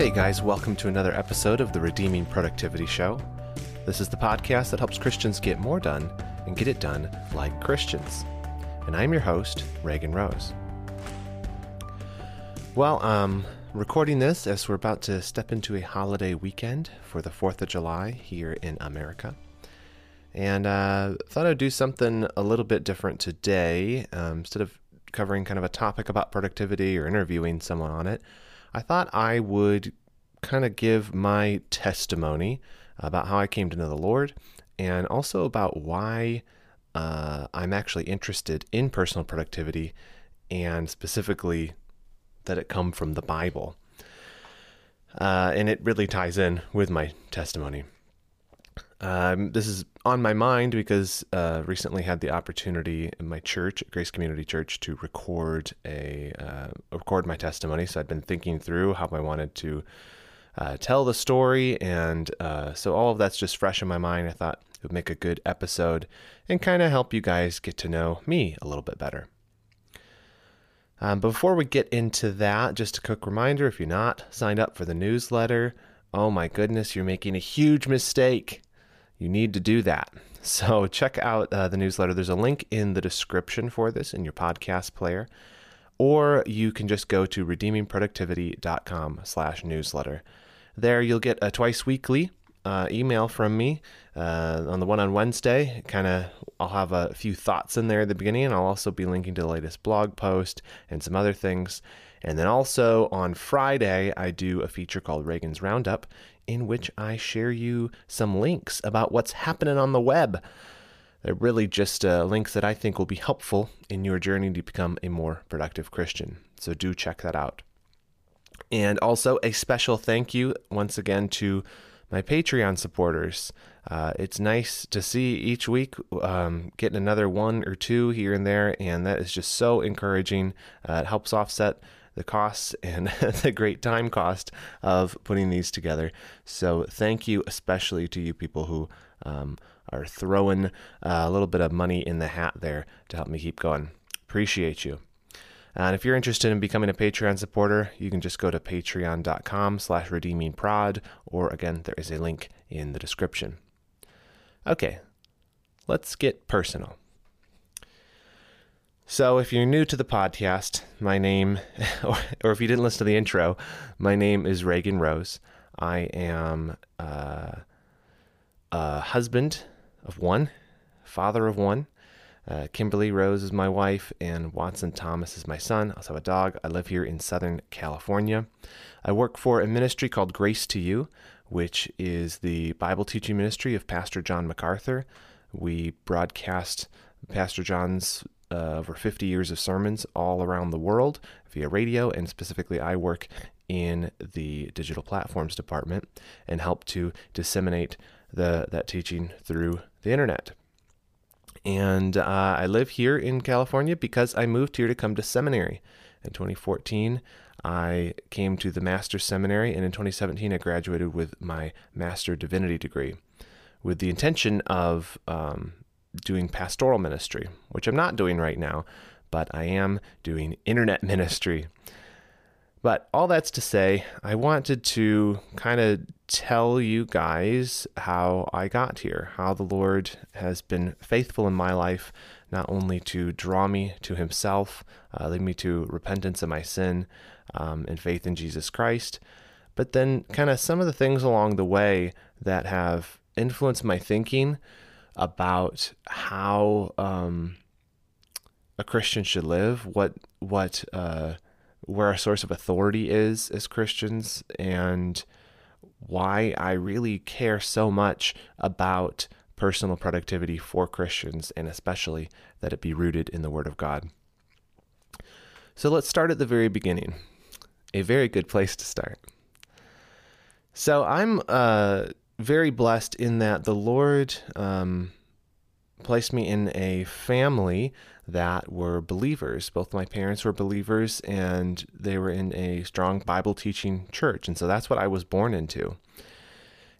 Hey guys, welcome to another episode of the Redeeming Productivity Show. This is the podcast that helps Christians get more done and get it done like Christians. And I'm your host, Reagan Rose. Well, um, recording this as we're about to step into a holiday weekend for the 4th of July here in America. And uh, thought I'd do something a little bit different today. Um, instead of covering kind of a topic about productivity or interviewing someone on it, I thought I would kind of give my testimony about how I came to know the Lord and also about why uh, I'm actually interested in personal productivity and specifically that it come from the Bible. Uh, and it really ties in with my testimony. Um, this is on my mind because uh, recently had the opportunity in my church, Grace Community Church, to record a uh, record my testimony. So I'd been thinking through how I wanted to uh, tell the story, and uh, so all of that's just fresh in my mind. I thought it would make a good episode and kind of help you guys get to know me a little bit better. Um, before we get into that, just a quick reminder if you're not signed up for the newsletter, oh my goodness, you're making a huge mistake you need to do that. So check out uh, the newsletter. There's a link in the description for this in your podcast player, or you can just go to redeemingproductivity.com slash newsletter. There you'll get a twice weekly uh, email from me uh, on the one on Wednesday. Kind of, I'll have a few thoughts in there at the beginning, and I'll also be linking to the latest blog post and some other things. And then also on Friday, I do a feature called Reagan's Roundup, in which I share you some links about what's happening on the web. They're really just uh, links that I think will be helpful in your journey to become a more productive Christian. So do check that out. And also a special thank you once again to my Patreon supporters. Uh, it's nice to see each week um, getting another one or two here and there, and that is just so encouraging. Uh, it helps offset the costs and the great time cost of putting these together. So, thank you especially to you people who um, are throwing uh, a little bit of money in the hat there to help me keep going. Appreciate you. And if you're interested in becoming a Patreon supporter, you can just go to patreon.com slash redeemingprod, or again, there is a link in the description. Okay, let's get personal. So, if you're new to the podcast, my name, or, or, if you didn't listen to the intro, my name is Reagan Rose. I am uh, a husband of one, father of one. Uh, Kimberly Rose is my wife, and Watson Thomas is my son. I also have a dog. I live here in Southern California. I work for a ministry called Grace to You, which is the Bible teaching ministry of Pastor John MacArthur. We broadcast Pastor John's uh, over 50 years of sermons all around the world via radio, and specifically, I work in the digital platforms department and help to disseminate the that teaching through the internet. And uh, I live here in California because I moved here to come to seminary. In 2014, I came to the Master's Seminary, and in 2017, I graduated with my Master Divinity degree with the intention of um, doing pastoral ministry, which I'm not doing right now, but I am doing internet ministry. But all that's to say, I wanted to kind of tell you guys how I got here, how the Lord has been faithful in my life, not only to draw me to Himself, uh, lead me to repentance of my sin um, and faith in Jesus Christ, but then kind of some of the things along the way that have influenced my thinking about how um, a Christian should live, what what uh, where our source of authority is as Christians, and why I really care so much about personal productivity for Christians, and especially that it be rooted in the Word of God. So let's start at the very beginning. A very good place to start. So I'm uh, very blessed in that the Lord um, placed me in a family that were believers. Both my parents were believers and they were in a strong Bible teaching church. And so that's what I was born into.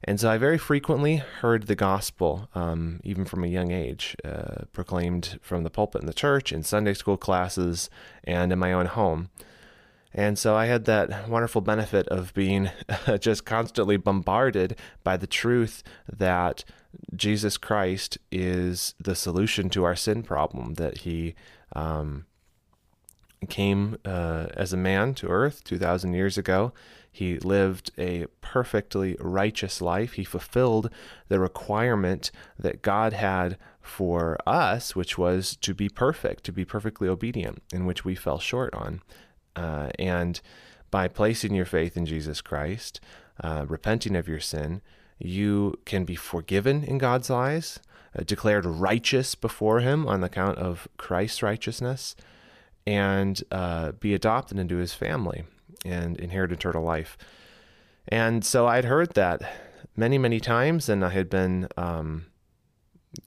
And so I very frequently heard the gospel, um, even from a young age, uh, proclaimed from the pulpit in the church, in Sunday school classes, and in my own home. And so I had that wonderful benefit of being just constantly bombarded by the truth that Jesus Christ is the solution to our sin problem, that he um, came uh, as a man to earth 2,000 years ago. He lived a perfectly righteous life. He fulfilled the requirement that God had for us, which was to be perfect, to be perfectly obedient, in which we fell short on. Uh, and by placing your faith in Jesus Christ, uh, repenting of your sin, you can be forgiven in God's eyes, uh, declared righteous before Him on account of Christ's righteousness, and uh, be adopted into His family and inherit eternal life. And so I'd heard that many, many times, and I had been um,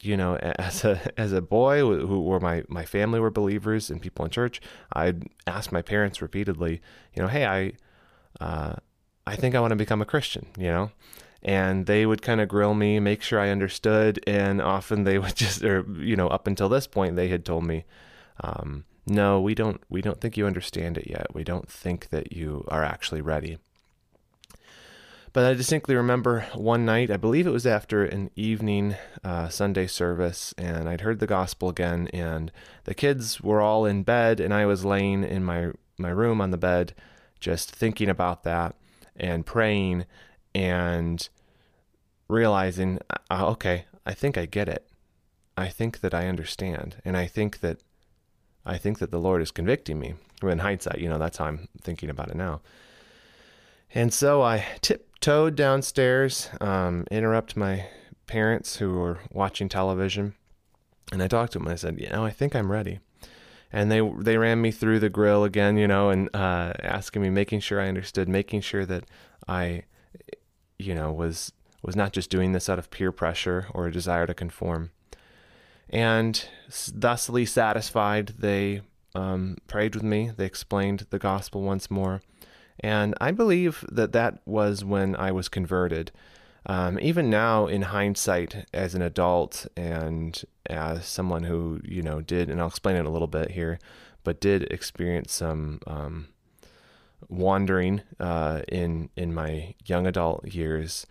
you know, as a as a boy who were my my family were believers and people in church, I'd ask my parents repeatedly, you know, hey, I uh, I think I want to become a Christian, you know, and they would kind of grill me, make sure I understood, and often they would just, or you know, up until this point, they had told me, um, no, we don't we don't think you understand it yet. We don't think that you are actually ready. But I distinctly remember one night, I believe it was after an evening uh, Sunday service, and I'd heard the gospel again, and the kids were all in bed, and I was laying in my, my room on the bed, just thinking about that and praying and realizing, uh, okay, I think I get it. I think that I understand, and I think that I think that the Lord is convicting me. In hindsight, you know, that's how I'm thinking about it now. And so I tip tiptoed downstairs, um, interrupt my parents who were watching television, and I talked to them. I said, "You know, I think I'm ready." And they they ran me through the grill again, you know, and uh, asking me, making sure I understood, making sure that I, you know, was was not just doing this out of peer pressure or a desire to conform. And thusly satisfied, they um, prayed with me. They explained the gospel once more. And I believe that that was when I was converted. Um, even now, in hindsight, as an adult and as someone who, you know, did, and I'll explain it a little bit here, but did experience some um, wandering uh, in in my young adult years,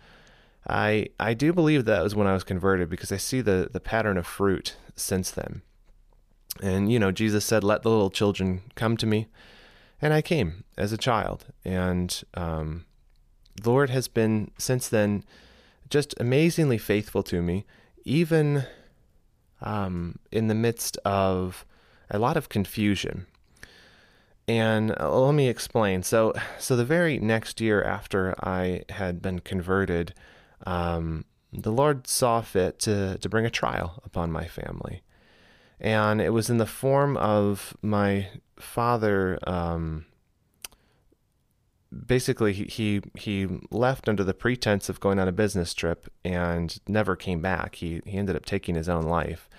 I I do believe that was when I was converted because I see the the pattern of fruit since then. And you know, Jesus said, "Let the little children come to me." And I came as a child. And um, the Lord has been since then just amazingly faithful to me, even um, in the midst of a lot of confusion. And uh, let me explain. So, so the very next year after I had been converted, um, the Lord saw fit to to bring a trial upon my family, and it was in the form of my father um, basically he, he he left under the pretense of going on a business trip and never came back. He he ended up taking his own life,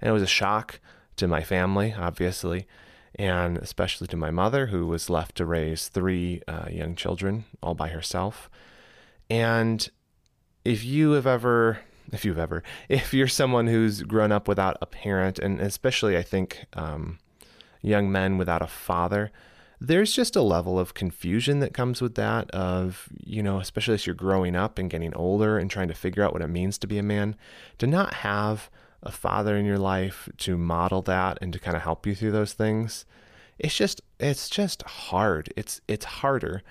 and it was a shock to my family, obviously, and especially to my mother, who was left to raise three uh, young children all by herself. And if you have ever if you've ever if you're someone who's grown up without a parent and especially i think um, young men without a father, there's just a level of confusion that comes with that of you know especially as you're growing up and getting older and trying to figure out what it means to be a man to not have a father in your life to model that and to kind of help you through those things it's just it's just hard. It's it's harder.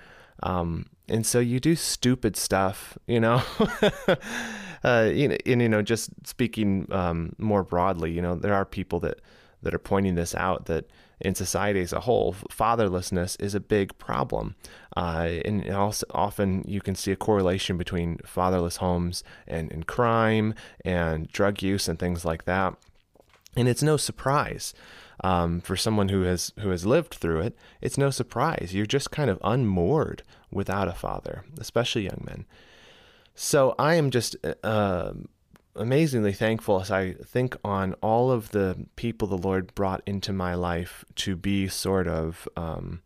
Um, and so you do stupid stuff you know? Uh, know and you know just speaking um, more broadly you know there are people that that are pointing this out that in society as a whole, fatherlessness is a big problem. Uh, and also often you can see a correlation between fatherless homes and, and crime and drug use and things like that. And it's no surprise. Um, for someone who has who has lived through it, it's no surprise. You're just kind of unmoored without a father, especially young men. So I am just uh, amazingly thankful as I think on all of the people the Lord brought into my life to be sort of um,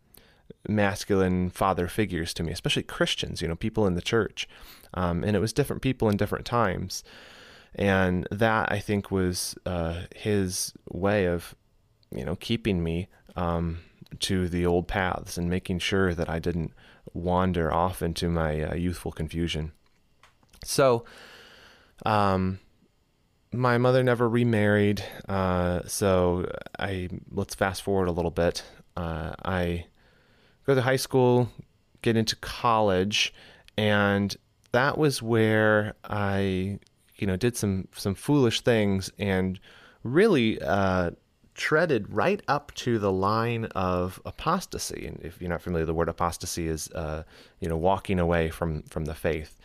masculine father figures to me, especially Christians, you know, people in the church. Um, and it was different people in different times. And that I think was uh, his way of, you know, keeping me um, to the old paths and making sure that I didn't wander off into my uh, youthful confusion. So, um, my mother never remarried. Uh, so I let's fast forward a little bit. Uh, I go to high school, get into college, and that was where I, you know, did some some foolish things and really uh, treaded right up to the line of apostasy. And if you're not familiar, the word apostasy is, uh, you know, walking away from from the faith.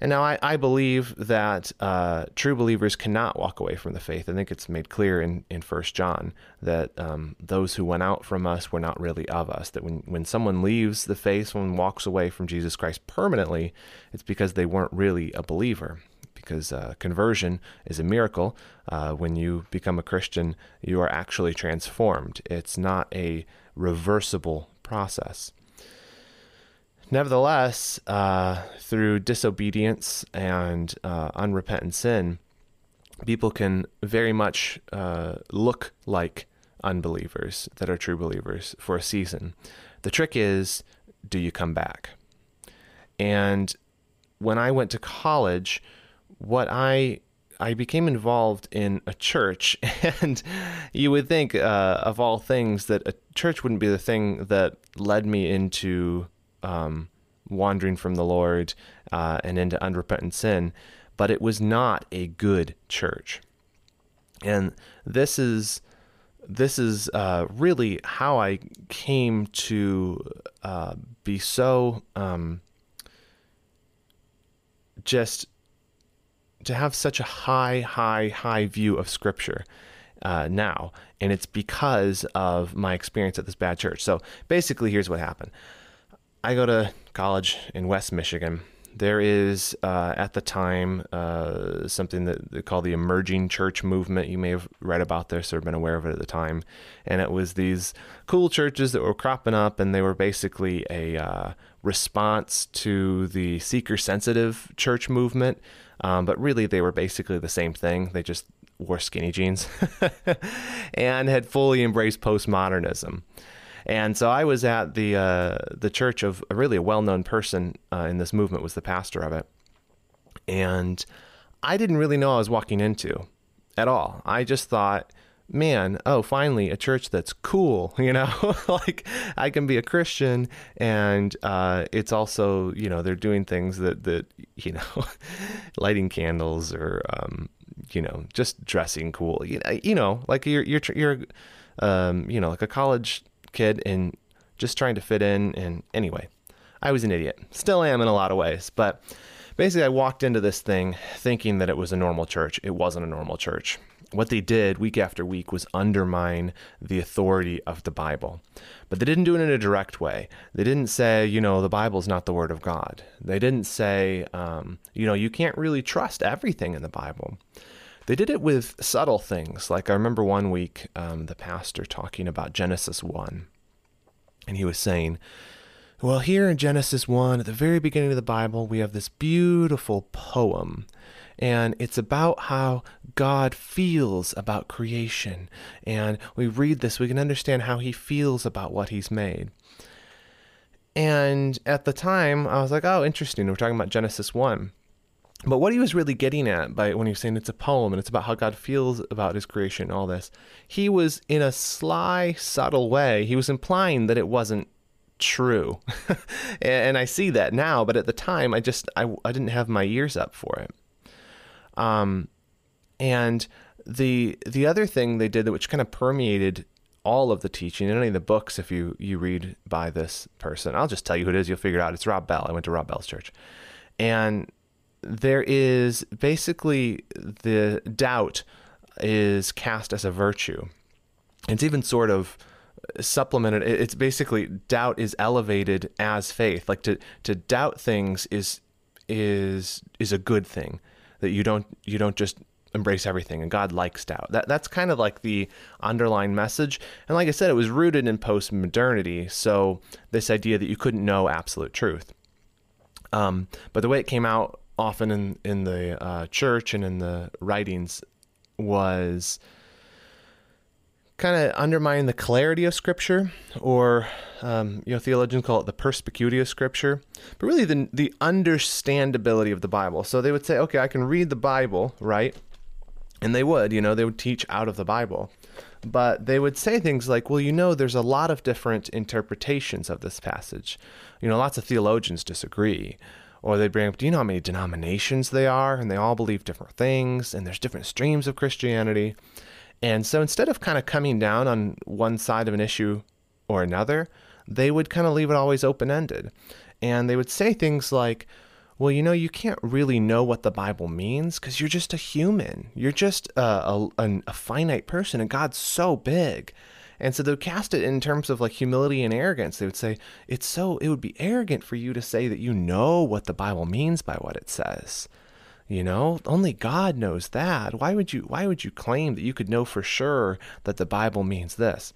And now I, I believe that uh, true believers cannot walk away from the faith. I think it's made clear in, in 1 John that um, those who went out from us were not really of us. That when, when someone leaves the faith, someone walks away from Jesus Christ permanently, it's because they weren't really a believer. Because uh, conversion is a miracle. Uh, when you become a Christian, you are actually transformed. It's not a reversible process. Nevertheless, uh, through disobedience and uh, unrepentant sin, people can very much uh, look like unbelievers that are true believers for a season. The trick is do you come back? And when I went to college, what I I became involved in a church, and you would think, uh, of all things, that a church wouldn't be the thing that led me into um, wandering from the Lord uh, and into unrepentant sin, but it was not a good church. And this is this is uh, really how I came to uh, be so um, just to have such a high, high, high view of Scripture uh, now, and it's because of my experience at this bad church. So basically, here's what happened. I go to college in West Michigan. There is, uh, at the time, uh, something that they call the emerging church movement. You may have read about this or been aware of it at the time. And it was these cool churches that were cropping up, and they were basically a uh, response to the seeker sensitive church movement. Um, but really, they were basically the same thing. They just wore skinny jeans and had fully embraced postmodernism. And so I was at the uh, the church of a really a well known person uh, in this movement was the pastor of it, and I didn't really know I was walking into at all. I just thought, man, oh, finally a church that's cool, you know, like I can be a Christian, and uh, it's also you know they're doing things that that you know, lighting candles or um, you know just dressing cool, you know, you know like you're you're you're um, you know like a college kid and just trying to fit in. And anyway, I was an idiot. Still am in a lot of ways. But basically, I walked into this thing thinking that it was a normal church. It wasn't a normal church. What they did week after week was undermine the authority of the Bible. But they didn't do it in a direct way. They didn't say, you know, the Bible's not the Word of God. They didn't say, um, you know, you can't really trust everything in the Bible. They did it with subtle things. Like I remember one week, um, the pastor talking about Genesis 1, and he was saying, Well, here in Genesis 1, at the very beginning of the Bible, we have this beautiful poem. And it's about how God feels about creation. And we read this, we can understand how he feels about what he's made. And at the time, I was like, oh, interesting. We're talking about Genesis 1. But what he was really getting at by when he was saying it's a poem and it's about how God feels about his creation and all this, he was in a sly, subtle way, he was implying that it wasn't true. and I see that now, but at the time I just I, I didn't have my ears up for it. Um and the the other thing they did which kind of permeated all of the teaching and any of the books if you you read by this person. I'll just tell you who it is, you'll figure it out. It's Rob Bell. I went to Rob Bell's church. And there is basically the doubt is cast as a virtue. It's even sort of supplemented. It's basically doubt is elevated as faith. Like to to doubt things is is is a good thing. That you don't you don't just embrace everything and God likes doubt. That that's kind of like the underlying message. And like I said, it was rooted in post modernity. So this idea that you couldn't know absolute truth. Um, but the way it came out often in in the uh, church and in the writings was kind of undermining the clarity of Scripture, or um, you know, theologians call it the perspicuity of Scripture, but really the the understandability of the Bible. So they would say, okay, I can read the Bible, right? And they would, you know, they would teach out of the Bible. But they would say things like, well, you know, there's a lot of different interpretations of this passage. You know, lots of theologians disagree. Or they bring up, do you know how many denominations they are? And they all believe different things, and there's different streams of Christianity. And so instead of kind of coming down on one side of an issue or another, they would kind of leave it always open ended. And they would say things like, well, you know, you can't really know what the Bible means because you're just a human. You're just a, a, a, finite person, and God's so big. And so they would cast it in terms of like humility and arrogance. They would say, it's so, it would be arrogant for you to say that you know what the Bible means by what it says. You know, only God knows that. Why would you why would you claim that you could know for sure that the Bible means this?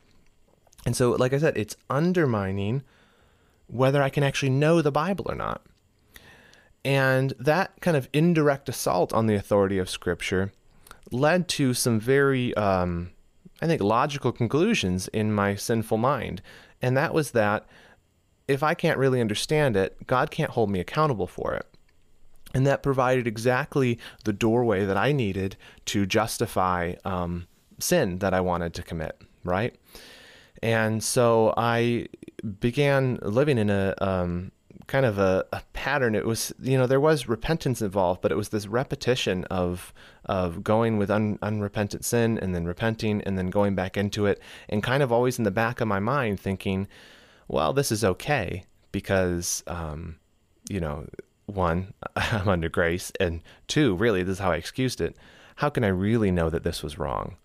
And so, like I said, it's undermining whether I can actually know the Bible or not. And that kind of indirect assault on the authority of Scripture led to some very, um, I think, logical conclusions in my sinful mind. And that was that if I can't really understand it, God can't hold me accountable for it. And that provided exactly the doorway that I needed to justify um, sin that I wanted to commit, right? And so I began living in a um, kind of a, a, pattern. It was, you know, there was repentance involved, but it was this repetition of of going with un, unrepentant sin and then repenting and then going back into it, and kind of always in the back of my mind thinking, well, this is okay because, um, you know, one, I'm under grace, and two, really, this is how I excused it. How can I really know that this was wrong?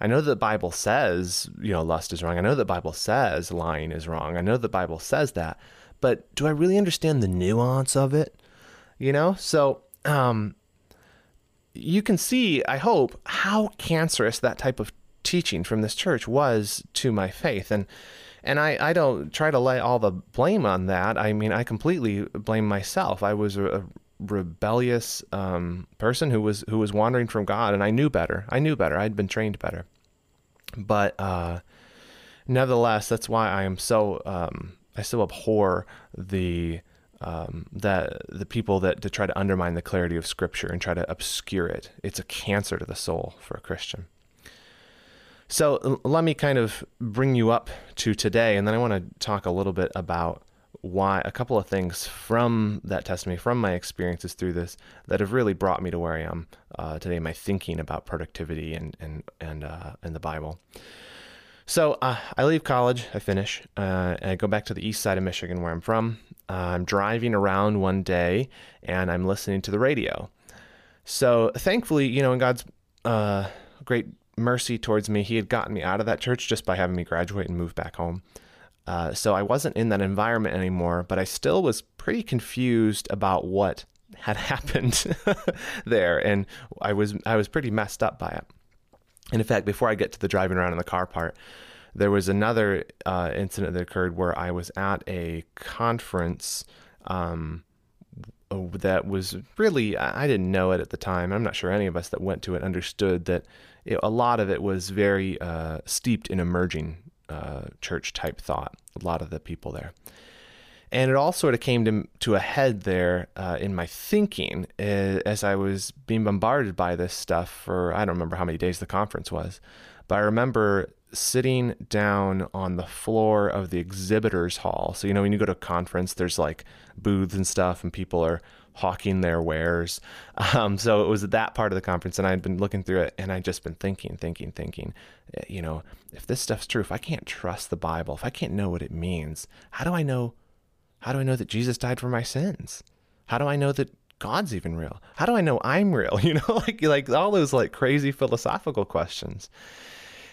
I know that the Bible says, you know, lust is wrong. I know the Bible says lying is wrong. I know the Bible says that, but do I really understand the nuance of it? You know, so um, you can see, I hope, how cancerous that type of teaching from this church was to my faith, and and I, I don't try to lay all the blame on that. I mean, I completely blame myself. I was a, a rebellious um, person who was who was wandering from God, and I knew better. I knew better. I'd been trained better. But uh, nevertheless, that's why I am so um, I still abhor the um, that the people that to try to undermine the clarity of Scripture and try to obscure it. It's a cancer to the soul for a Christian. So let me kind of bring you up to today, and then I want to talk a little bit about why a couple of things from that testimony, from my experiences through this, that have really brought me to where I am uh, today. My thinking about productivity and and and uh, and the Bible. So uh, I leave college, I finish, uh, and I go back to the east side of Michigan, where I'm from. Uh, I'm driving around one day, and I'm listening to the radio. So thankfully, you know, in God's uh, great mercy towards me. He had gotten me out of that church just by having me graduate and move back home. Uh, so I wasn't in that environment anymore, but I still was pretty confused about what had happened there, and I was I was pretty messed up by it. And in fact, before I get to the driving around in the car part, there was another uh, incident that occurred where I was at a conference. Um, that was really I didn't know it at the time. I'm not sure any of us that went to it understood that it, a lot of it was very uh, steeped in emerging uh, church type thought. A lot of the people there, and it all sort of came to to a head there uh, in my thinking uh, as I was being bombarded by this stuff for I don't remember how many days the conference was, but I remember sitting down on the floor of the exhibitors hall. So, you know, when you go to a conference, there's like booths and stuff, and people are hawking their wares. Um, so it was that part of the conference, and I'd been looking through it, and I'd just been thinking, thinking, thinking, eh, you know, if this stuff's true, if I can't trust the Bible, if I can't know what it means, how do I know? How do I know that Jesus died for my sins? How do I know that God's even real? How do I know I'm real? You know, like like all those like crazy philosophical questions.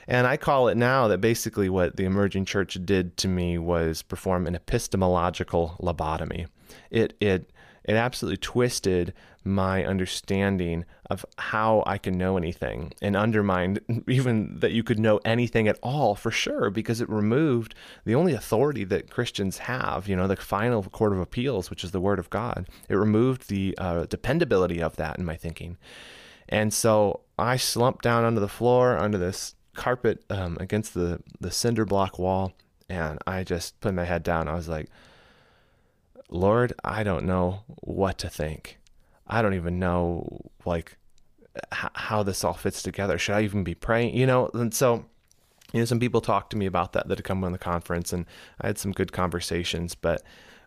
And I call it now that basically what the emerging church did to me was perform an epistemological lobotomy. It it it absolutely twisted my understanding of how I can know anything and undermined even that you could know anything at all for sure because it removed the only authority that Christians have, you know, the final court of appeals, which is the word of God. It removed the uh, dependability of that in my thinking. And so I slumped down onto the floor under this carpet um, against the the cinder block wall, and I just put my head down. I was like, Lord, I don't know what to think. I don't even know like h- how this all fits together. Should I even be praying? You know, and so you know, some people talked to me about that that had come on the conference, and I had some good conversations, but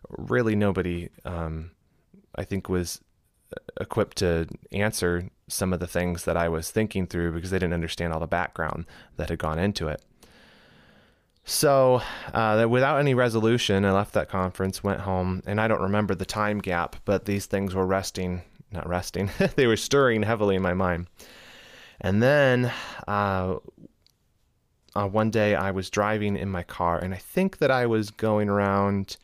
really nobody, um, I think, was equipped to answer some of the things that I was thinking through because they didn't understand all the background that had gone into it. So, uh, without any resolution, I left that conference, went home, and I don't remember the time gap, but these things were resting, not resting, they were stirring heavily in my mind. And then uh, uh, one day I was driving in my car, and I think that I was going around,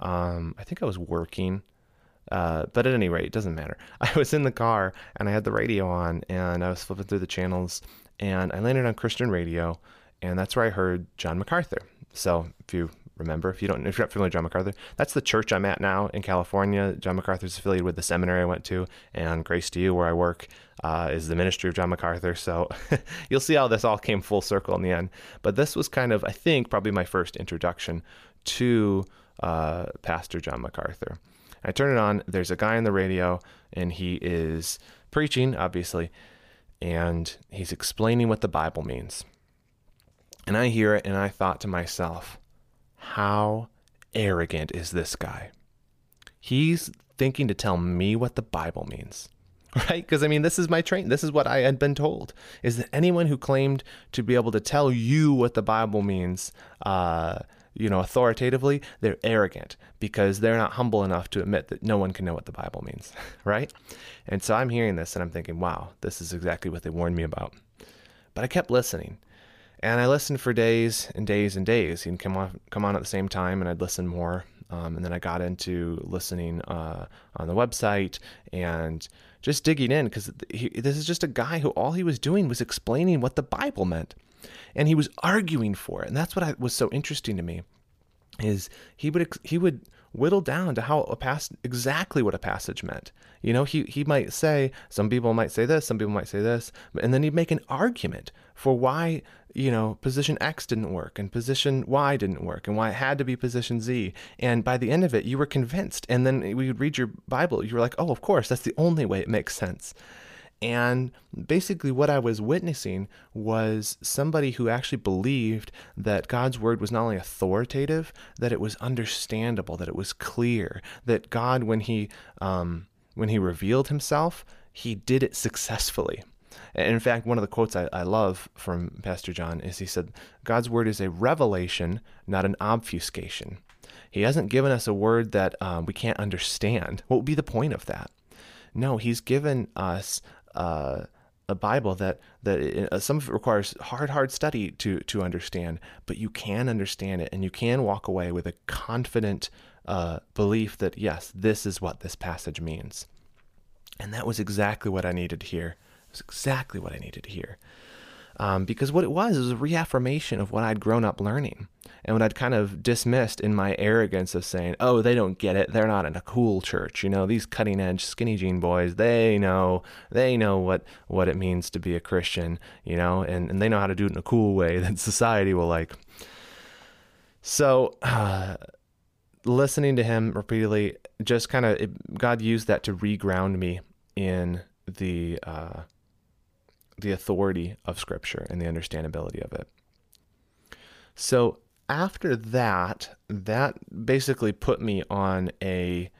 um, I think I was working. Uh, but at any rate, it doesn't matter. I was in the car and I had the radio on and I was flipping through the channels and I landed on Christian radio and that's where I heard John MacArthur. So if you remember, if you don't, if you're not familiar with John MacArthur, that's the church I'm at now in California. John MacArthur's affiliated with the seminary I went to, and Grace to You, where I work, uh, is the ministry of John MacArthur. So you'll see how this all came full circle in the end. But this was kind of, I think, probably my first introduction to uh, Pastor John MacArthur. I turn it on. There's a guy on the radio, and he is preaching, obviously, and he's explaining what the Bible means. And I hear it and I thought to myself, how arrogant is this guy? He's thinking to tell me what the Bible means. Right? Because I mean, this is my train. This is what I had been told is that anyone who claimed to be able to tell you what the Bible means, uh, you know, authoritatively, they're arrogant because they're not humble enough to admit that no one can know what the Bible means. Right? And so I'm hearing this and I'm thinking, wow, this is exactly what they warned me about. But I kept listening and I listened for days and days and days. He'd come on, come on at the same time, and I'd listen more. Um, and then I got into listening uh, on the website and just digging in because this is just a guy who all he was doing was explaining what the Bible meant, and he was arguing for it. And that's what I, was so interesting to me. Is he would he would whittle down to how a pass exactly what a passage meant. You know, he he might say some people might say this, some people might say this, and then he'd make an argument for why you know position X didn't work and position Y didn't work and why it had to be position Z. And by the end of it, you were convinced. And then we would read your Bible, you were like, oh, of course, that's the only way it makes sense. And basically, what I was witnessing was somebody who actually believed that God's word was not only authoritative, that it was understandable, that it was clear, that God, when He um, when He revealed Himself, He did it successfully. And in fact, one of the quotes I, I love from Pastor John is he said, God's word is a revelation, not an obfuscation. He hasn't given us a word that um, we can't understand. What would be the point of that? No, he's given us uh, a Bible that that uh, some of it requires hard, hard study to to understand, but you can understand it, and you can walk away with a confident uh, belief that yes, this is what this passage means. And that was exactly what I needed to hear. It was exactly what I needed to hear. Um, because what it was was a reaffirmation of what I'd grown up learning and what I'd kind of dismissed in my arrogance of saying, oh, they don't get it. They're not in a cool church. You know, these cutting edge skinny jean boys, they know, they know what, what it means to be a Christian, you know, and, and they know how to do it in a cool way that society will like. So, uh, listening to him repeatedly, just kind of, God used that to reground me in the, uh, the authority of Scripture and the understandability of it. So after that, that basically put me on a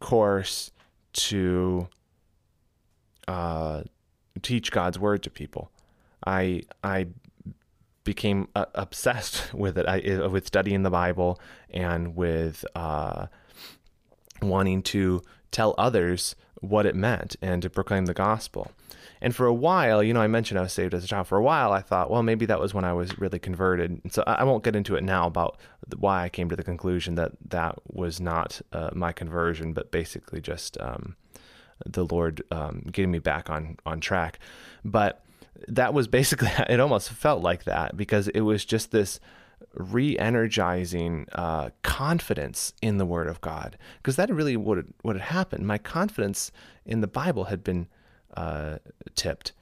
course to uh, teach God's word to people. I I became uh, obsessed with it. I with studying the Bible and with uh, wanting to tell others what it meant and to proclaim the gospel. And for a while, you know, I mentioned I was saved as a child. For a while, I thought, well, maybe that was when I was really converted. And so I won't get into it now about why I came to the conclusion that that was not uh, my conversion, but basically just um, the Lord um, getting me back on on track. But that was basically it. Almost felt like that because it was just this re-energizing uh, confidence in the Word of God, because that really what what had happened. My confidence in the Bible had been uh, tipped.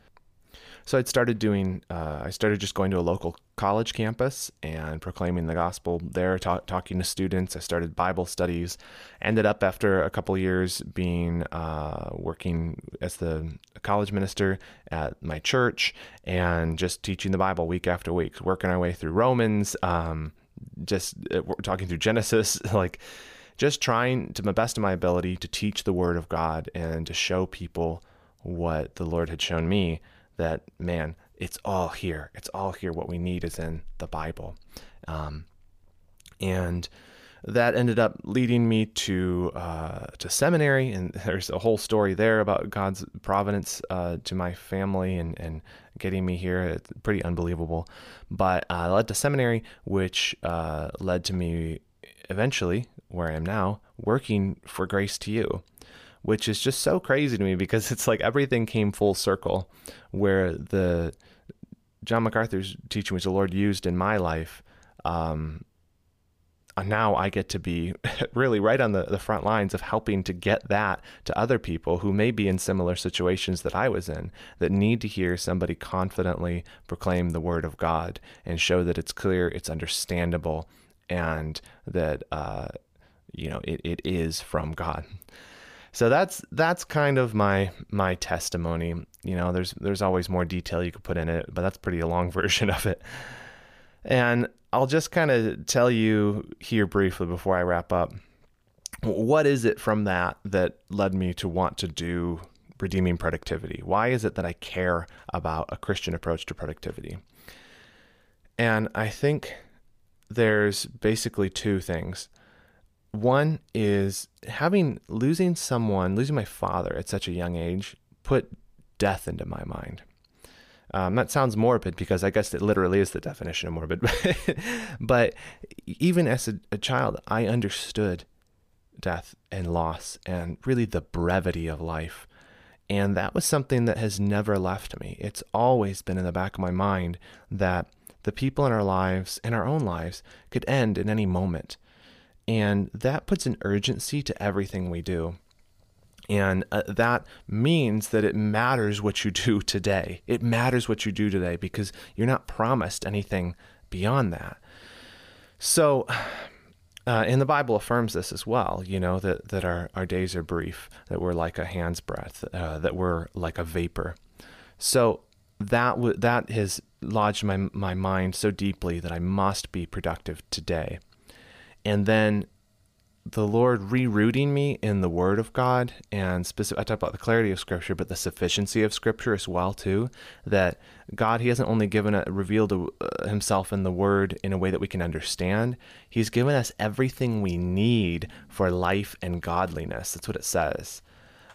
So I'd started doing, uh, I started just going to a local college campus and proclaiming the gospel there, ta- talking to students. I started Bible studies. Ended up after a couple years being uh, working as the college minister at my church and just teaching the Bible week after week, working our way through Romans, um, just uh, talking through Genesis, like just trying to the best of my ability to teach the Word of God and to show people what the Lord had shown me that man, it's all here. It's all here. What we need is in the Bible. Um, and that ended up leading me to uh, to seminary, and there's a whole story there about God's providence uh, to my family and, and getting me here. It's pretty unbelievable, but uh, led to seminary, which uh, led to me eventually where I am now, working for Grace to You, which is just so crazy to me because it's like everything came full circle, where the John MacArthur's teaching, which the Lord used in my life, um, now I get to be really right on the, the front lines of helping to get that to other people who may be in similar situations that I was in, that need to hear somebody confidently proclaim the word of God and show that it's clear, it's understandable, and that uh, you know it, it is from God. So that's that's kind of my my testimony. You know, there's there's always more detail you could put in it, but that's pretty a long version of it. And I'll just kind of tell you here briefly before I wrap up. What is it from that that led me to want to do redeeming productivity? Why is it that I care about a Christian approach to productivity? And I think there's basically two things. One is having losing someone, losing my father at such a young age, put death into my mind. Um, that sounds morbid because I guess it literally is the definition of morbid. but even as a, a child, I understood death and loss and really the brevity of life. And that was something that has never left me. It's always been in the back of my mind that the people in our lives and our own lives could end in any moment. And that puts an urgency to everything we do. And uh, that means that it matters what you do today. It matters what you do today because you're not promised anything beyond that. So, uh, and the Bible affirms this as well, you know, that, that our, our days are brief, that we're like a hand's breadth, uh, that we're like a vapor. So that, w- that has lodged my, my mind so deeply that I must be productive today. And then the Lord rerouting me in the Word of God, and specific, I talk about the clarity of Scripture, but the sufficiency of Scripture as well too. That God, He hasn't only given a, revealed uh, Himself in the Word in a way that we can understand. He's given us everything we need for life and godliness. That's what it says.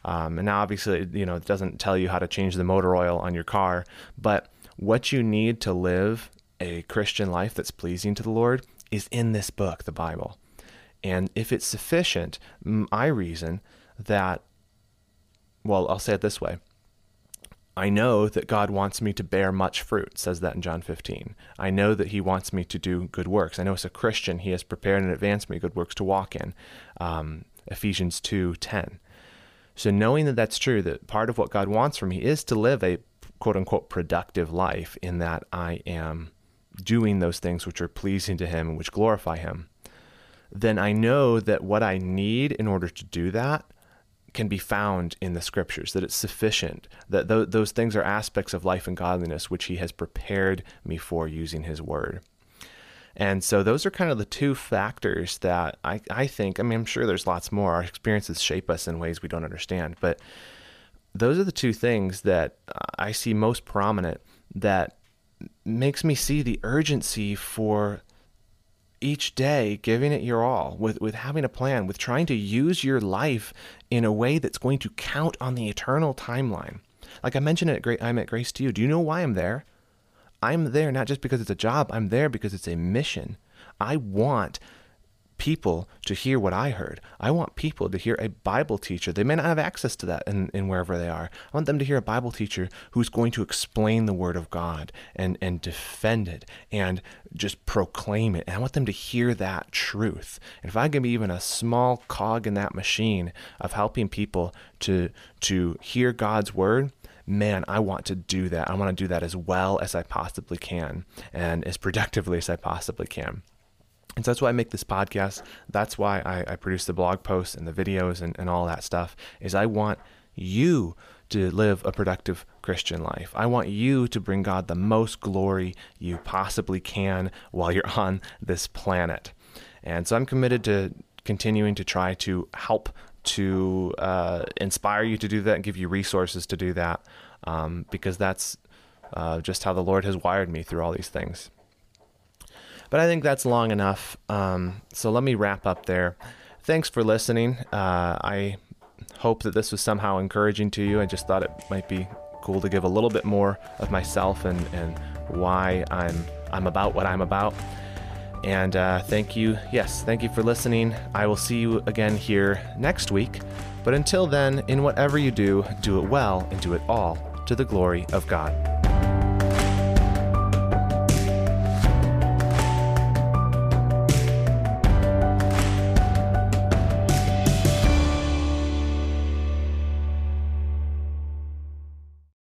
Um, and now, obviously, you know, it doesn't tell you how to change the motor oil on your car, but what you need to live a Christian life that's pleasing to the Lord is in this book, the Bible. And if it's sufficient, I reason that, well, I'll say it this way. I know that God wants me to bear much fruit, says that in John 15. I know that He wants me to do good works. I know as a Christian, He has prepared in advance me good works to walk in. Um, Ephesians 2 10. So, knowing that that's true, that part of what God wants from me is to live a quote unquote productive life in that I am doing those things which are pleasing to Him and which glorify Him then I know that what I need in order to do that can be found in the scriptures, that it's sufficient, that th- those things are aspects of life and godliness which He has prepared me for using His word. And so those are kind of the two factors that I, I think, I mean, I'm sure there's lots more. Our experiences shape us in ways we don't understand, but those are the two things that I see most prominent that makes me see the urgency for each day giving it your all with, with having a plan with trying to use your life in a way that's going to count on the eternal timeline. Like i mentioned at great i'm at grace to you. Do you know why i'm there? I'm there not just because it's a job i'm there because it's a mission. I want people to hear what I heard. I want people to hear a Bible teacher. They may not have access to that in, in wherever they are. I want them to hear a Bible teacher who's going to explain the Word of God and, and defend it and just proclaim it. And I want them to hear that truth. And if I can be even a small cog in that machine of helping people to to hear God's word, man, I want to do that. I want to do that as well as I possibly can and as productively as I possibly can. And so that's why I make this podcast. That's why I, I produce the blog posts and the videos and, and all that stuff is I want you to live a productive Christian life. I want you to bring God the most glory you possibly can while you're on this planet. And so I'm committed to continuing to try to help to uh, inspire you to do that and give you resources to do that um, because that's uh, just how the Lord has wired me through all these things. But I think that's long enough. Um, so let me wrap up there. Thanks for listening. Uh, I hope that this was somehow encouraging to you. I just thought it might be cool to give a little bit more of myself and, and why I'm I'm about what I'm about. And uh, thank you, yes, thank you for listening. I will see you again here next week. But until then, in whatever you do, do it well and do it all to the glory of God.